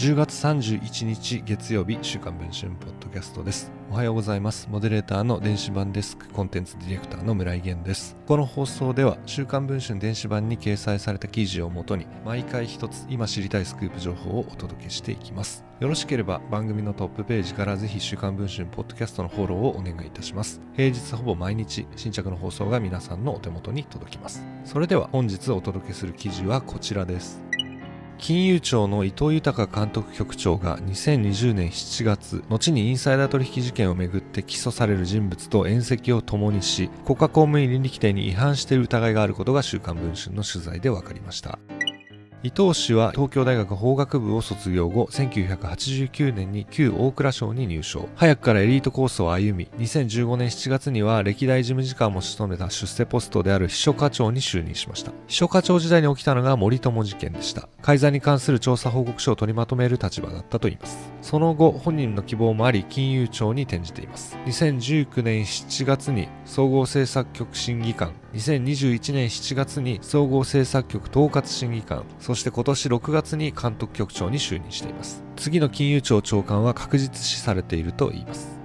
10月31日月曜日週刊文春ポッドキャストです。おはようございます。モデレーターの電子版デスクコンテンツディレクターの村井源です。この放送では週刊文春電子版に掲載された記事をもとに毎回一つ今知りたいスクープ情報をお届けしていきます。よろしければ番組のトップページからぜひ週刊文春ポッドキャストのフォローをお願いいたします。平日ほぼ毎日新着の放送が皆さんのお手元に届きます。それでは本日お届けする記事はこちらです。金融庁の伊藤豊監督局長が2020年7月、後にインサイダー取引事件をめぐって起訴される人物と縁石を共にし、国家公務員倫理規定に違反している疑いがあることが週刊文春の取材で分かりました。伊藤氏は東京大学法学部を卒業後、1989年に旧大蔵省に入省。早くからエリートコースを歩み、2015年7月には歴代事務次官も務めた出世ポストである秘書課長に就任しました。秘書課長時代に起きたのが森友事件でした。改ざんに関する調査報告書を取りまとめる立場だったといいます。その後、本人の希望もあり、金融庁に転じています。2019年7月に総合政策局審議官、2021年7月に総合政策局統括審議官、そして今年6月に監督局長に就任しています。次の金融庁長官は確実視されていると言います。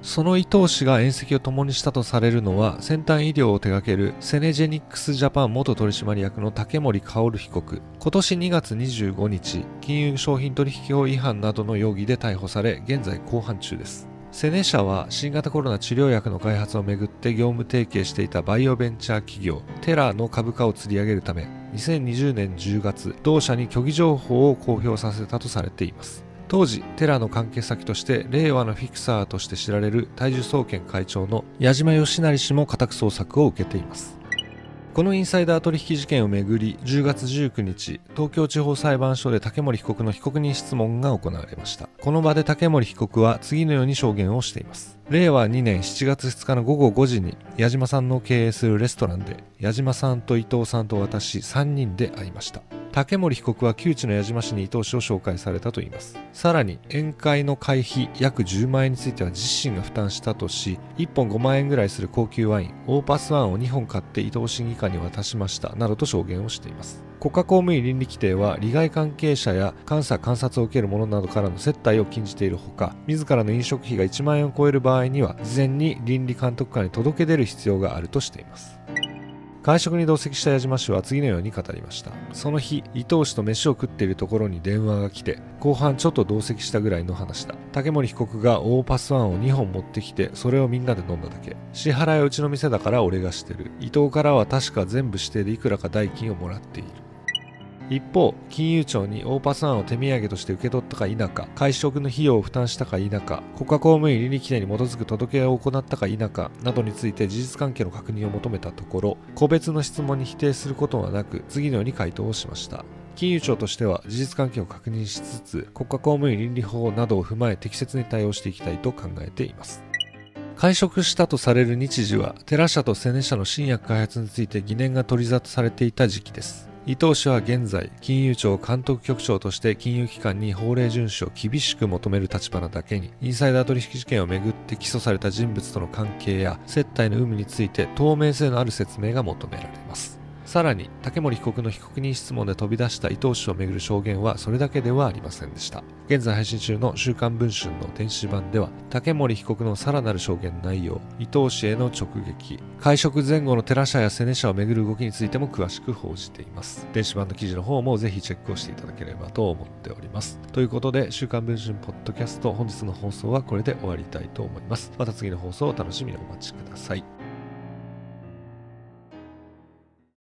その伊藤氏が縁石を共にしたとされるのは先端医療を手掛けるセネジェニックスジャパン元取締役の竹森薫被告今年2月25日金融商品取引法違反などの容疑で逮捕され現在公判中ですセネ社は新型コロナ治療薬の開発をめぐって業務提携していたバイオベンチャー企業テラの株価を釣り上げるため2020年10月同社に虚偽情報を公表させたとされています。当時テラの関係先として令和のフィクサーとして知られる体重総研会長の矢島義成氏も家宅捜索を受けています。このインサイダー取引事件をめぐり10月19日東京地方裁判所で竹森被告の被告人質問が行われました。この場で竹森被告は次のように証言をしています。令和2年7月2日の午後5時に矢島さんの経営するレストランで矢島さんと伊藤さんと私3人で会いました。竹森被告は旧知の矢島氏に伊藤氏を紹介されたといいます。さらに宴会の会費約10万円については自身が負担したとし1本5万円ぐらいする高級ワインオーパスワンを2本買って伊藤審議官に渡しましたなどと証言をしています。国家公務員倫理規定は利害関係者や監査観察を受ける者などからの接待を禁じているほか自らの飲食費が1万円を超える場合には事前に倫理監督官に届け出る必要があるとしています。会食に同席した矢島氏は次のように語りました。その日伊藤氏と飯を食っているところに電話が来て後半ちょっと同席したぐらいの話だ。竹森被告がオーパスワンを2本持ってきてそれをみんなで飲んだだけ。支払いはうちの店だから俺がしてる。伊藤からは確か全部指定でいくらか代金をもらっている。一方、金融庁にオーパス案を手土産として受け取ったか否か、会食の費用を負担したか否か、国家公務員倫理規定に基づく届けを行ったか否かなどについて事実関係の確認を求めたところ、個別の質問に否定することはなく、次のように回答をしました。金融庁としては事実関係を確認しつつ、国家公務員倫理法などを踏まえ適切に対応していきたいと考えています。会食したとされる日時は、テラ社とセネ社の新薬開発について疑念が取り沙汰されていた時期です。伊藤氏は現在、金融庁監督局長として金融機関に法令遵守を厳しく求める立場なだけに、インサイダー取引事件をめぐって起訴された人物との関係や接待の有無について透明性のある説明が求められます。さらに竹森被告の被告人質問で飛び出した伊藤氏をめぐる証言はそれだけではありませんでした。現在配信中の週刊文春の電子版では竹森被告のさらなる証言内容伊藤氏への直撃会食前後の寺社やセネ社をめぐる動きについても詳しく報じています。電子版の記事の方もぜひチェックをしていただければと思っております。ということで週刊文春ポッドキャスト本日の放送はこれで終わりたいと思います。また次の放送をお楽しみにお待ちください。